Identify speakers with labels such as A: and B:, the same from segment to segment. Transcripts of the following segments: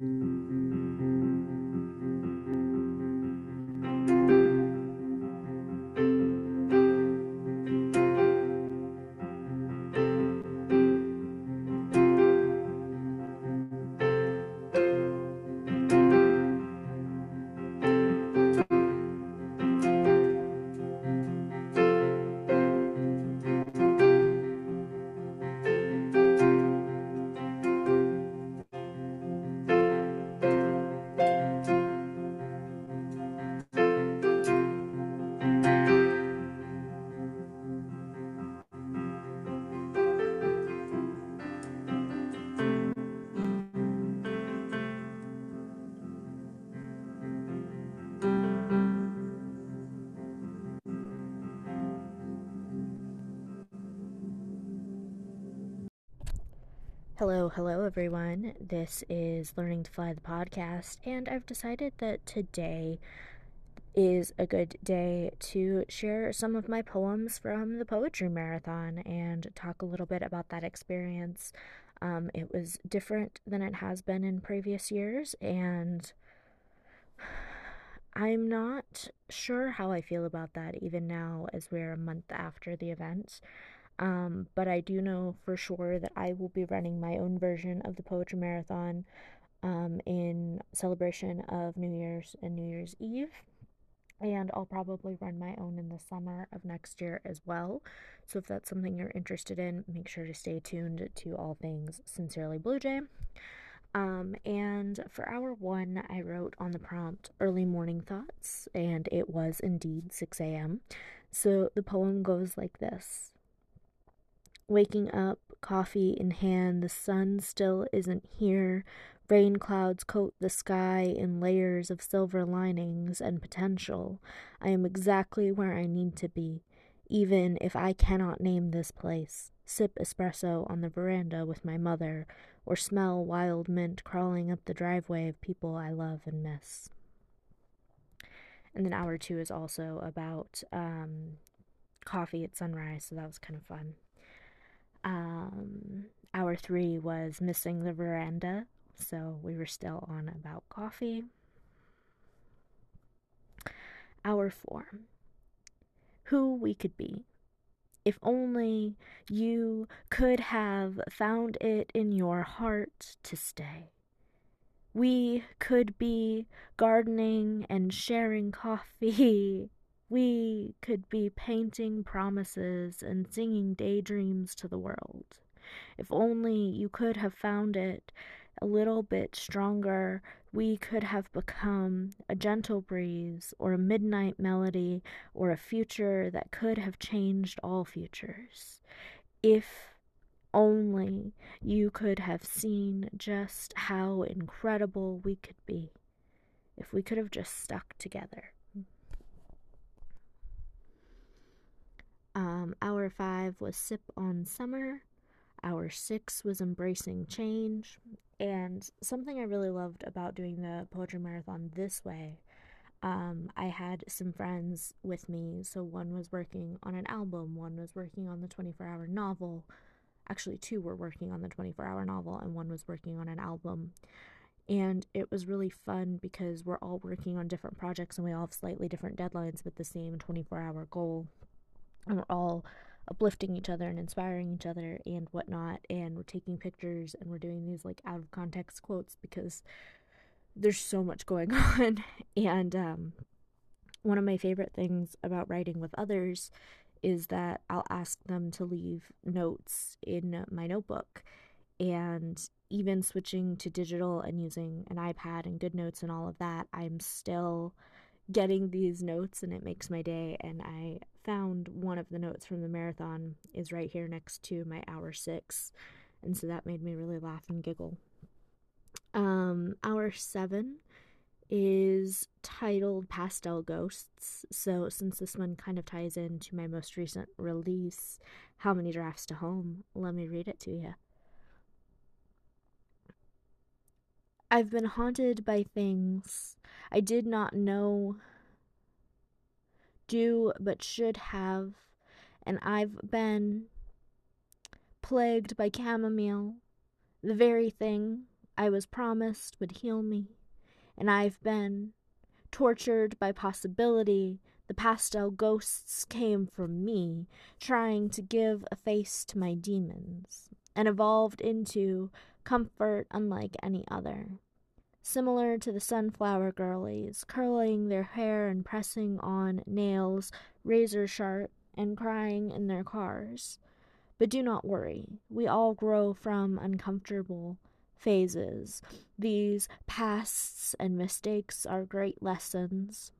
A: Mm-hmm. Hello, hello everyone. This is Learning to Fly the podcast, and I've decided that today is a good day to share some of my poems from the Poetry Marathon and talk a little bit about that experience. Um, it was different than it has been in previous years, and I'm not sure how I feel about that even now, as we're a month after the event. Um, but I do know for sure that I will be running my own version of the Poetry Marathon um, in celebration of New Year's and New Year's Eve. And I'll probably run my own in the summer of next year as well. So if that's something you're interested in, make sure to stay tuned to all things Sincerely Blue Jay. Um, and for hour one, I wrote on the prompt early morning thoughts, and it was indeed 6 a.m. So the poem goes like this Waking up, coffee in hand, the sun still isn't here. Rain clouds coat the sky in layers of silver linings and potential. I am exactly where I need to be, even if I cannot name this place. Sip espresso on the veranda with my mother, or smell wild mint crawling up the driveway of people I love and miss. And then hour two is also about um, coffee at sunrise, so that was kind of fun. Um, hour three was missing the veranda, so we were still on about coffee. Hour four, who we could be. If only you could have found it in your heart to stay. We could be gardening and sharing coffee we could be painting promises and singing daydreams to the world. If only you could have found it a little bit stronger, we could have become a gentle breeze or a midnight melody or a future that could have changed all futures. If only you could have seen just how incredible we could be. If we could have just stuck together. Um, hour five was Sip on Summer. Hour six was Embracing Change. And something I really loved about doing the poetry marathon this way, um, I had some friends with me. So one was working on an album, one was working on the 24 hour novel. Actually, two were working on the 24 hour novel, and one was working on an album. And it was really fun because we're all working on different projects and we all have slightly different deadlines, but the same 24 hour goal and we're all uplifting each other and inspiring each other and whatnot and we're taking pictures and we're doing these like out of context quotes because there's so much going on. And um, one of my favorite things about writing with others is that I'll ask them to leave notes in my notebook. And even switching to digital and using an iPad and GoodNotes and all of that I'm still getting these notes and it makes my day and I found one of the notes from the marathon is right here next to my hour 6 and so that made me really laugh and giggle. Um hour 7 is titled Pastel Ghosts. So since this one kind of ties into my most recent release, How Many Drafts to Home, let me read it to you. I've been haunted by things I did not know, do, but should have, and I've been plagued by chamomile, the very thing I was promised would heal me, and I've been tortured by possibility. The pastel ghosts came from me, trying to give a face to my demons, and evolved into comfort unlike any other. Similar to the sunflower girlies, curling their hair and pressing on nails razor sharp and crying in their cars. But do not worry, we all grow from uncomfortable phases. These pasts and mistakes are great lessons.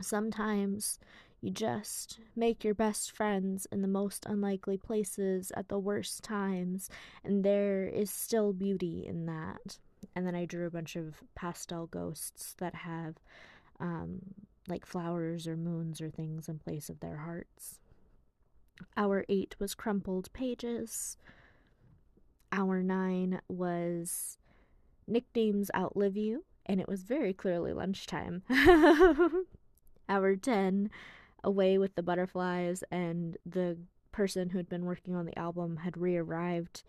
A: Sometimes you just make your best friends in the most unlikely places at the worst times, and there is still beauty in that. And then I drew a bunch of pastel ghosts that have um, like flowers or moons or things in place of their hearts. Hour eight was crumpled pages. Hour nine was nicknames outlive you, and it was very clearly lunchtime. Hour 10, away with the butterflies, and the person who had been working on the album had re arrived.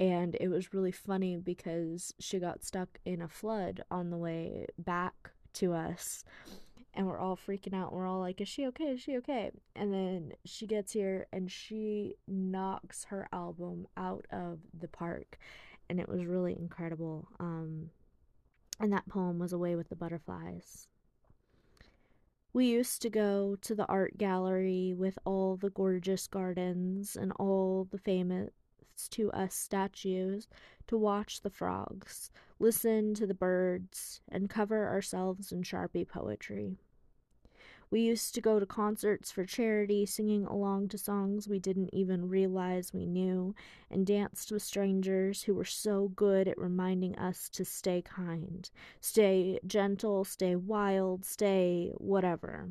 A: And it was really funny because she got stuck in a flood on the way back to us and we're all freaking out. We're all like, "Is she okay? Is she okay?" And then she gets here and she knocks her album out of the park, and it was really incredible. Um, and that poem was "Away with the Butterflies." We used to go to the art gallery with all the gorgeous gardens and all the famous to us statues to watch the frogs, listen to the birds, and cover ourselves in Sharpie poetry. We used to go to concerts for charity, singing along to songs we didn't even realize we knew, and danced with strangers who were so good at reminding us to stay kind, stay gentle, stay wild, stay whatever.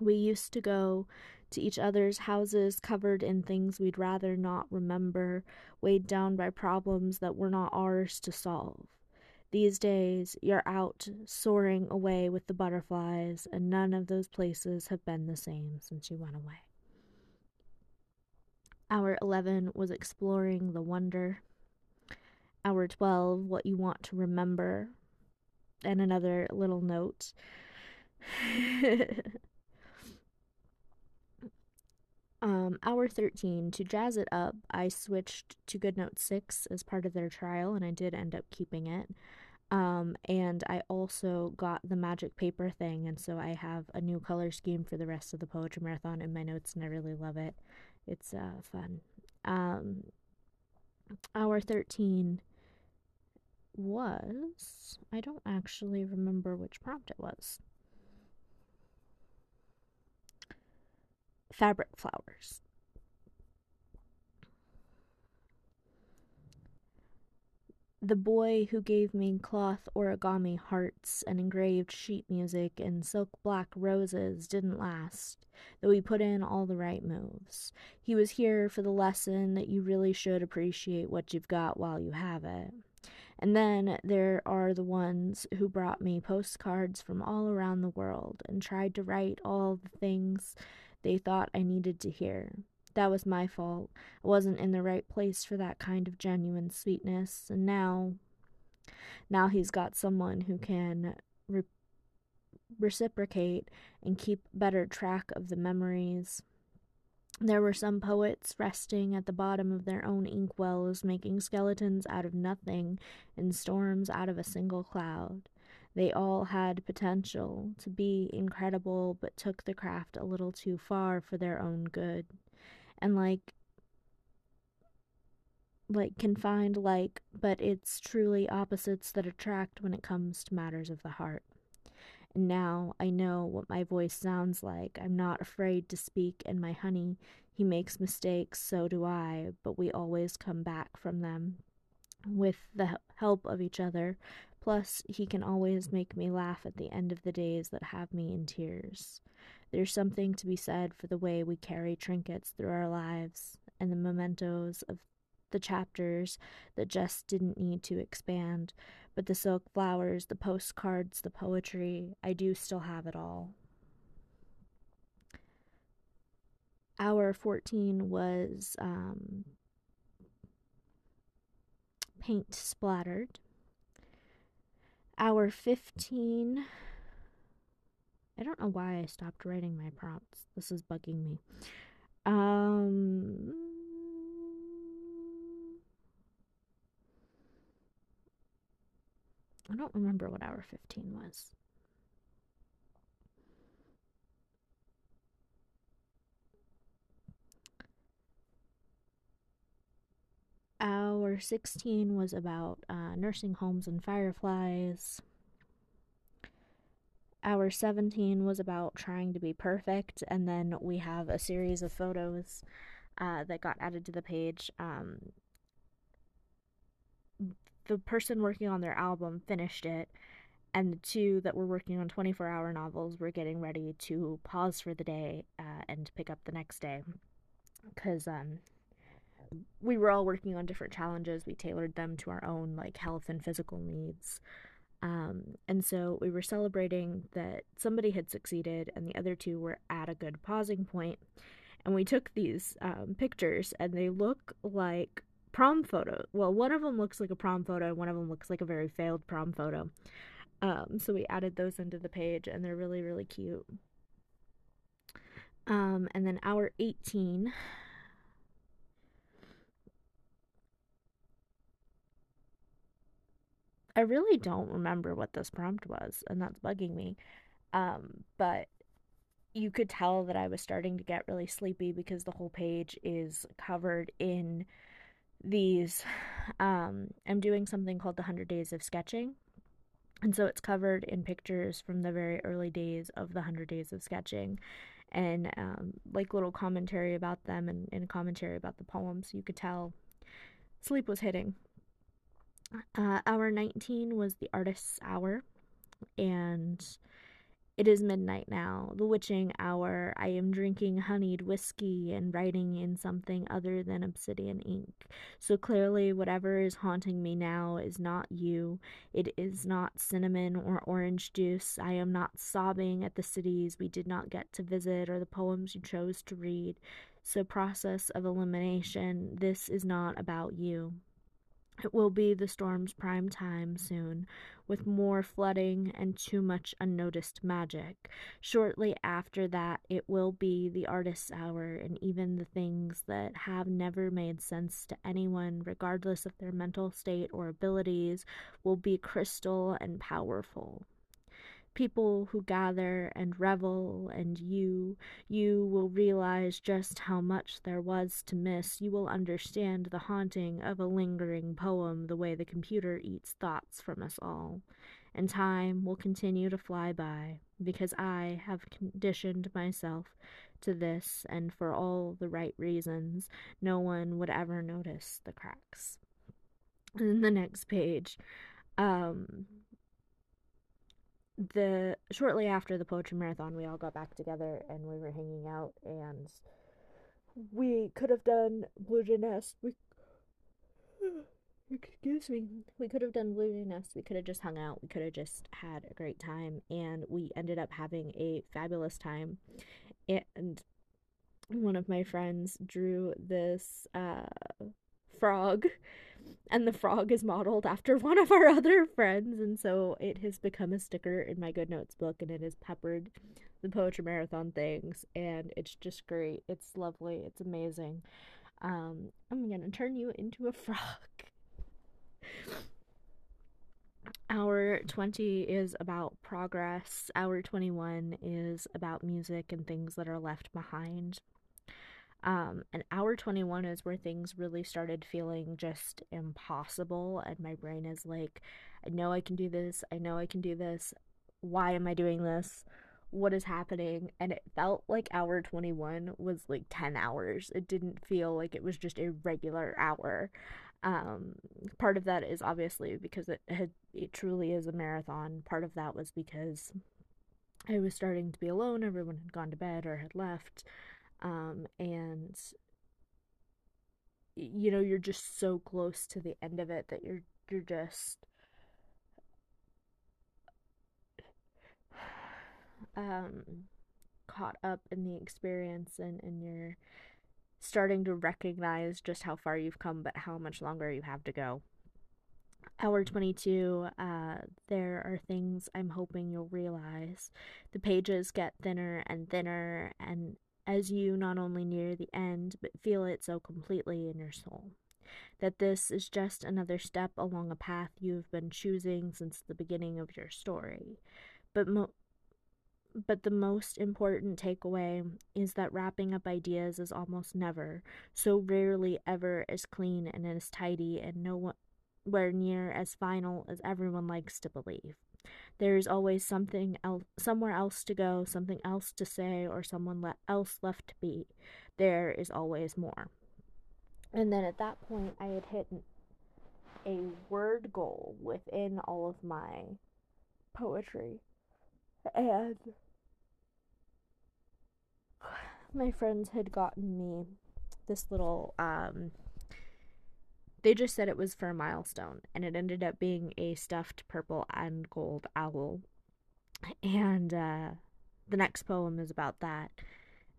A: We used to go to each other's houses covered in things we'd rather not remember, weighed down by problems that were not ours to solve. These days, you're out soaring away with the butterflies, and none of those places have been the same since you went away. Hour 11 was exploring the wonder. Hour 12, what you want to remember. And another little note. Um, hour 13, to jazz it up, I switched to GoodNote 6 as part of their trial, and I did end up keeping it. Um, and I also got the magic paper thing, and so I have a new color scheme for the rest of the Poetry Marathon in my notes, and I really love it. It's uh, fun. Um, hour 13 was. I don't actually remember which prompt it was. Fabric flowers. The boy who gave me cloth origami hearts and engraved sheet music and silk black roses didn't last, though he put in all the right moves. He was here for the lesson that you really should appreciate what you've got while you have it. And then there are the ones who brought me postcards from all around the world and tried to write all the things they thought I needed to hear. That was my fault. I wasn't in the right place for that kind of genuine sweetness, and now. Now he's got someone who can re- reciprocate and keep better track of the memories. There were some poets resting at the bottom of their own inkwells, making skeletons out of nothing and storms out of a single cloud. They all had potential to be incredible, but took the craft a little too far for their own good. And like, like confined like, but it's truly opposites that attract when it comes to matters of the heart. And now I know what my voice sounds like. I'm not afraid to speak, and my honey, he makes mistakes, so do I, but we always come back from them with the help of each other, Plus, he can always make me laugh at the end of the days that have me in tears. There's something to be said for the way we carry trinkets through our lives and the mementos of the chapters that just didn't need to expand. But the silk flowers, the postcards, the poetry, I do still have it all. Hour 14 was um, paint splattered. Hour 15. I don't know why I stopped writing my prompts. This is bugging me. Um. I don't remember what hour 15 was. Hour 16 was about uh, nursing homes and fireflies. Hour 17 was about trying to be perfect, and then we have a series of photos uh, that got added to the page. Um, the person working on their album finished it, and the two that were working on 24 hour novels were getting ready to pause for the day uh, and pick up the next day. Because um, we were all working on different challenges. We tailored them to our own like health and physical needs. Um, and so we were celebrating that somebody had succeeded and the other two were at a good pausing point. And we took these um, pictures and they look like prom photo. Well, one of them looks like a prom photo, one of them looks like a very failed prom photo. Um, so we added those into the page, and they're really, really cute. Um, and then hour 18 I really don't remember what this prompt was, and that's bugging me. Um, but you could tell that I was starting to get really sleepy because the whole page is covered in these. Um, I'm doing something called the 100 Days of Sketching. And so it's covered in pictures from the very early days of the 100 Days of Sketching and um, like little commentary about them and, and commentary about the poems. You could tell sleep was hitting uh, hour 19 was the artist's hour, and it is midnight now, the witching hour. I am drinking honeyed whiskey and writing in something other than obsidian ink. So clearly, whatever is haunting me now is not you. It is not cinnamon or orange juice. I am not sobbing at the cities we did not get to visit or the poems you chose to read. So, process of elimination, this is not about you. It will be the storm's prime time soon, with more flooding and too much unnoticed magic. Shortly after that, it will be the artist's hour, and even the things that have never made sense to anyone, regardless of their mental state or abilities, will be crystal and powerful people who gather and revel, and you, you will realize just how much there was to miss. You will understand the haunting of a lingering poem the way the computer eats thoughts from us all. And time will continue to fly by, because I have conditioned myself to this, and for all the right reasons, no one would ever notice the cracks. In the next page, um, the shortly after the poetry marathon, we all got back together and we were hanging out, and we could have done Blue Jay. We excuse me. We could have done Blue Jay. We could have just hung out. We could have just had a great time, and we ended up having a fabulous time. And one of my friends drew this uh, frog and the frog is modeled after one of our other friends and so it has become a sticker in my GoodNotes book and it has peppered the poetry marathon things and it's just great. It's lovely. It's amazing. Um i'm gonna turn you into a frog. Hour 20 is about progress. Hour 21 is about music and things that are left behind um, and hour 21 is where things really started feeling just impossible. And my brain is like, I know I can do this. I know I can do this. Why am I doing this? What is happening? And it felt like hour 21 was like 10 hours. It didn't feel like it was just a regular hour. Um, part of that is obviously because it had, it truly is a marathon. Part of that was because I was starting to be alone. Everyone had gone to bed or had left um, and you know you're just so close to the end of it that you're you're just um, caught up in the experience and, and you're starting to recognize just how far you've come but how much longer you have to go Hour 22, uh, there are things I'm hoping you'll realize. The pages get thinner and thinner, and as you not only near the end, but feel it so completely in your soul. That this is just another step along a path you've been choosing since the beginning of your story. But mo- but the most important takeaway is that wrapping up ideas is almost never, so rarely ever, as clean and as tidy and nowhere near as final as everyone likes to believe. There is always something else, somewhere else to go, something else to say, or someone le- else left to be. There is always more. And then at that point, I had hit a word goal within all of my poetry. And my friends had gotten me this little um, they just said it was for a milestone, and it ended up being a stuffed purple and gold owl. And uh, the next poem is about that.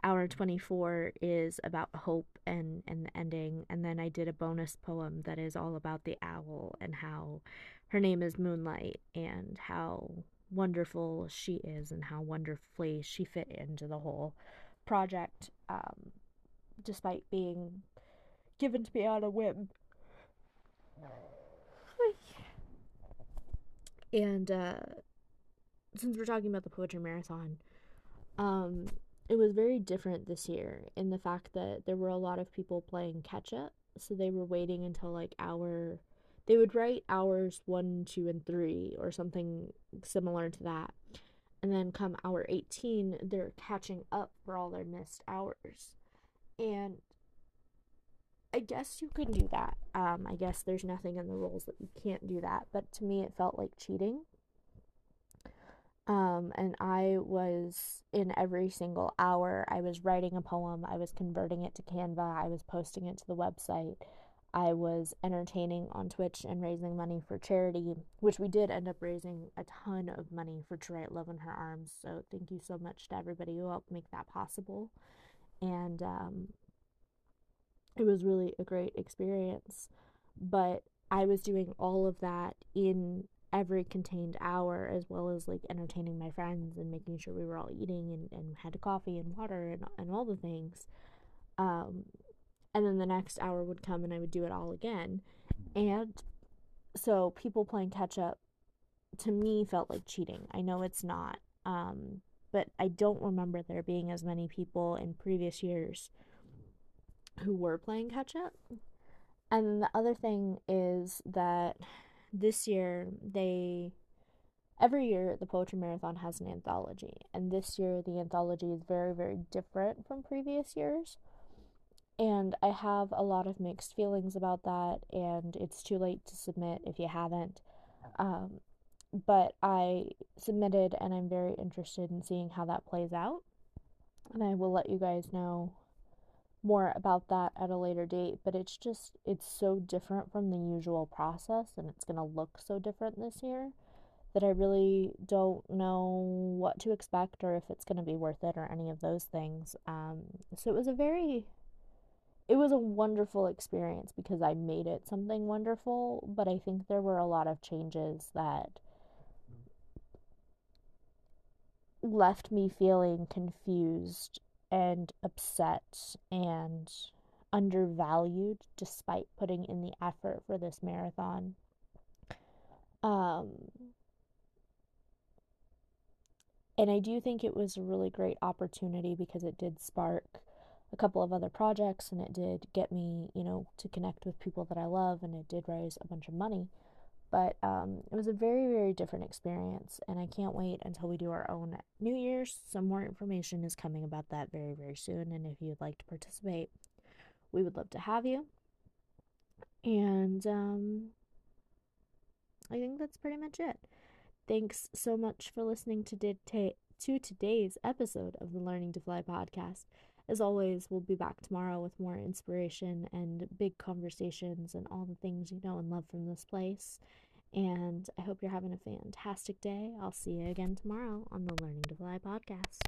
A: Hour 24 is about hope and, and the ending. And then I did a bonus poem that is all about the owl and how her name is Moonlight and how wonderful she is and how wonderfully she fit into the whole project, um, despite being given to me on a whim. And uh, since we're talking about the poetry marathon, um, it was very different this year in the fact that there were a lot of people playing catch up. So they were waiting until like hour, they would write hours one, two, and three, or something similar to that. And then come hour 18, they're catching up for all their missed hours. And I guess you can do that. Um, I guess there's nothing in the rules that you can't do that, but to me it felt like cheating. Um, and I was in every single hour, I was writing a poem, I was converting it to Canva, I was posting it to the website, I was entertaining on Twitch and raising money for charity, which we did end up raising a ton of money for To Write Love on Her Arms. So thank you so much to everybody who helped make that possible. And um, it was really a great experience. But I was doing all of that in every contained hour as well as like entertaining my friends and making sure we were all eating and, and had coffee and water and, and all the things. Um, and then the next hour would come and I would do it all again. And so people playing catch up to me felt like cheating. I know it's not. Um, but I don't remember there being as many people in previous years who were playing catch up. And the other thing is that this year they every year the poetry marathon has an anthology. And this year the anthology is very very different from previous years. And i have a lot of mixed feelings about that and it's too late to submit if you haven't. Um, but i submitted and i'm very interested in seeing how that plays out. And i will let you guys know more about that at a later date, but it's just it's so different from the usual process and it's going to look so different this year that I really don't know what to expect or if it's going to be worth it or any of those things. Um, so it was a very it was a wonderful experience because I made it something wonderful, but I think there were a lot of changes that left me feeling confused and upset and undervalued despite putting in the effort for this marathon. Um, and I do think it was a really great opportunity because it did spark a couple of other projects and it did get me, you know, to connect with people that I love and it did raise a bunch of money. But um, it was a very, very different experience, and I can't wait until we do our own New Year's. Some more information is coming about that very, very soon, and if you'd like to participate, we would love to have you. And um, I think that's pretty much it. Thanks so much for listening to, to today's episode of the Learning to Fly podcast. As always, we'll be back tomorrow with more inspiration and big conversations and all the things you know and love from this place. And I hope you're having a fantastic day. I'll see you again tomorrow on the Learning to Fly podcast.